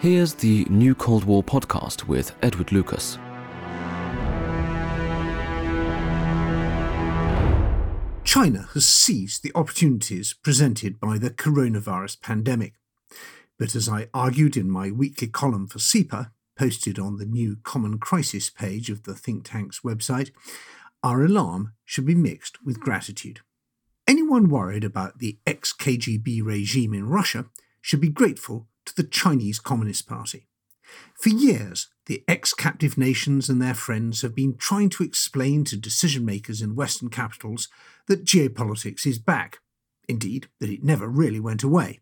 Here's the New Cold War podcast with Edward Lucas. China has seized the opportunities presented by the coronavirus pandemic. But as I argued in my weekly column for CEPA, posted on the new Common Crisis page of the think tank's website, our alarm should be mixed with gratitude. Anyone worried about the ex KGB regime in Russia should be grateful the Chinese Communist Party. For years, the ex captive nations and their friends have been trying to explain to decision makers in Western capitals that geopolitics is back. Indeed, that it never really went away.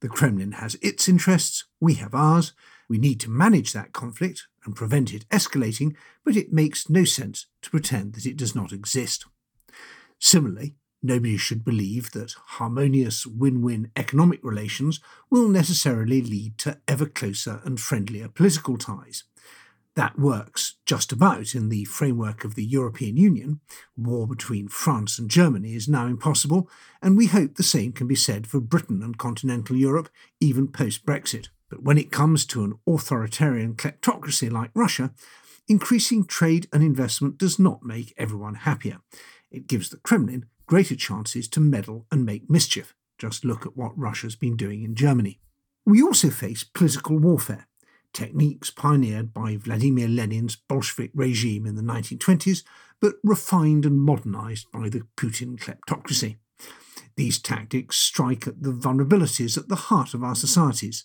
The Kremlin has its interests, we have ours. We need to manage that conflict and prevent it escalating, but it makes no sense to pretend that it does not exist. Similarly, nobody should believe that harmonious win win economic relations will necessarily lead to ever closer and friendlier political ties. That works just about in the framework of the European Union. War between France and Germany is now impossible, and we hope the same can be said for Britain and continental Europe, even post Brexit. But when it comes to an authoritarian kleptocracy like Russia, increasing trade and investment does not make everyone happier. It gives the Kremlin greater chances to meddle and make mischief. Just look at what Russia's been doing in Germany. We also face political warfare techniques pioneered by Vladimir Lenin's Bolshevik regime in the 1920s, but refined and modernized by the Putin kleptocracy. These tactics strike at the vulnerabilities at the heart of our societies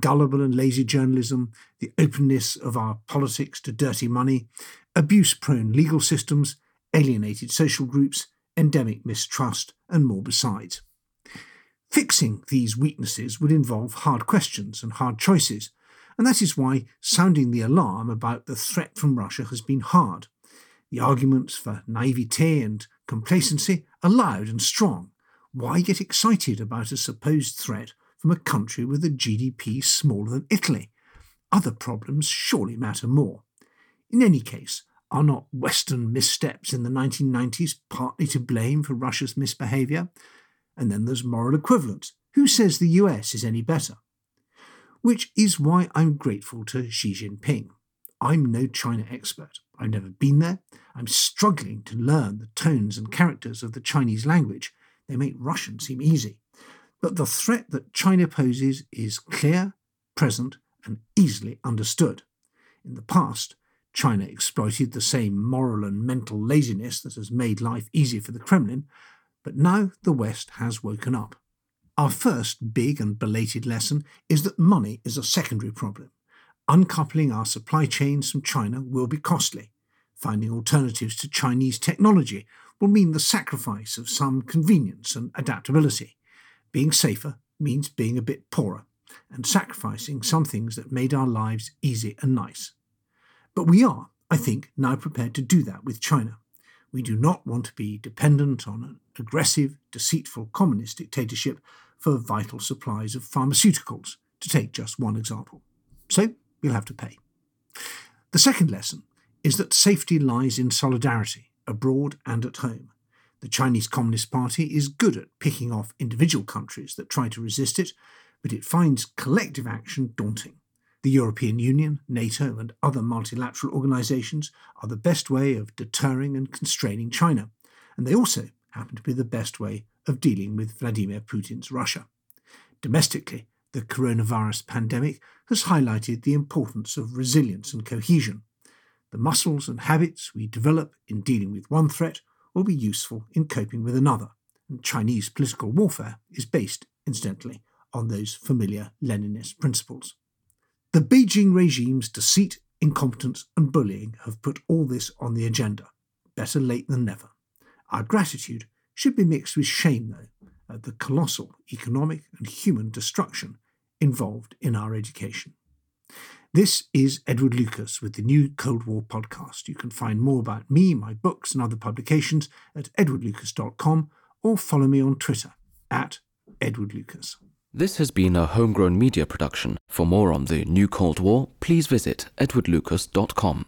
gullible and lazy journalism, the openness of our politics to dirty money, abuse prone legal systems, alienated social groups, endemic mistrust, and more besides. Fixing these weaknesses would involve hard questions and hard choices, and that is why sounding the alarm about the threat from Russia has been hard. The arguments for naivete and complacency are loud and strong. Why get excited about a supposed threat from a country with a GDP smaller than Italy? Other problems surely matter more. In any case, are not Western missteps in the 1990s partly to blame for Russia's misbehaviour? And then there's moral equivalence. Who says the US is any better? which is why I'm grateful to Xi Jinping. I'm no China expert. I've never been there. I'm struggling to learn the tones and characters of the Chinese language. They make Russian seem easy. But the threat that China poses is clear, present, and easily understood. In the past, China exploited the same moral and mental laziness that has made life easy for the Kremlin, but now the West has woken up. Our first big and belated lesson is that money is a secondary problem. Uncoupling our supply chains from China will be costly. Finding alternatives to Chinese technology will mean the sacrifice of some convenience and adaptability. Being safer means being a bit poorer and sacrificing some things that made our lives easy and nice. But we are, I think, now prepared to do that with China. We do not want to be dependent on an aggressive, deceitful communist dictatorship for vital supplies of pharmaceuticals, to take just one example. So we'll have to pay. The second lesson is that safety lies in solidarity, abroad and at home. The Chinese Communist Party is good at picking off individual countries that try to resist it, but it finds collective action daunting. The European Union, NATO, and other multilateral organisations are the best way of deterring and constraining China, and they also happen to be the best way of dealing with Vladimir Putin's Russia. Domestically, the coronavirus pandemic has highlighted the importance of resilience and cohesion. The muscles and habits we develop in dealing with one threat will be useful in coping with another, and Chinese political warfare is based, incidentally, on those familiar Leninist principles. The Beijing regime's deceit, incompetence, and bullying have put all this on the agenda. Better late than never. Our gratitude should be mixed with shame, though, at the colossal economic and human destruction involved in our education. This is Edward Lucas with the new Cold War podcast. You can find more about me, my books, and other publications at edwardlucas.com or follow me on Twitter at Edward Lucas. This has been a homegrown media production. For more on the new Cold War, please visit edwardlucas.com.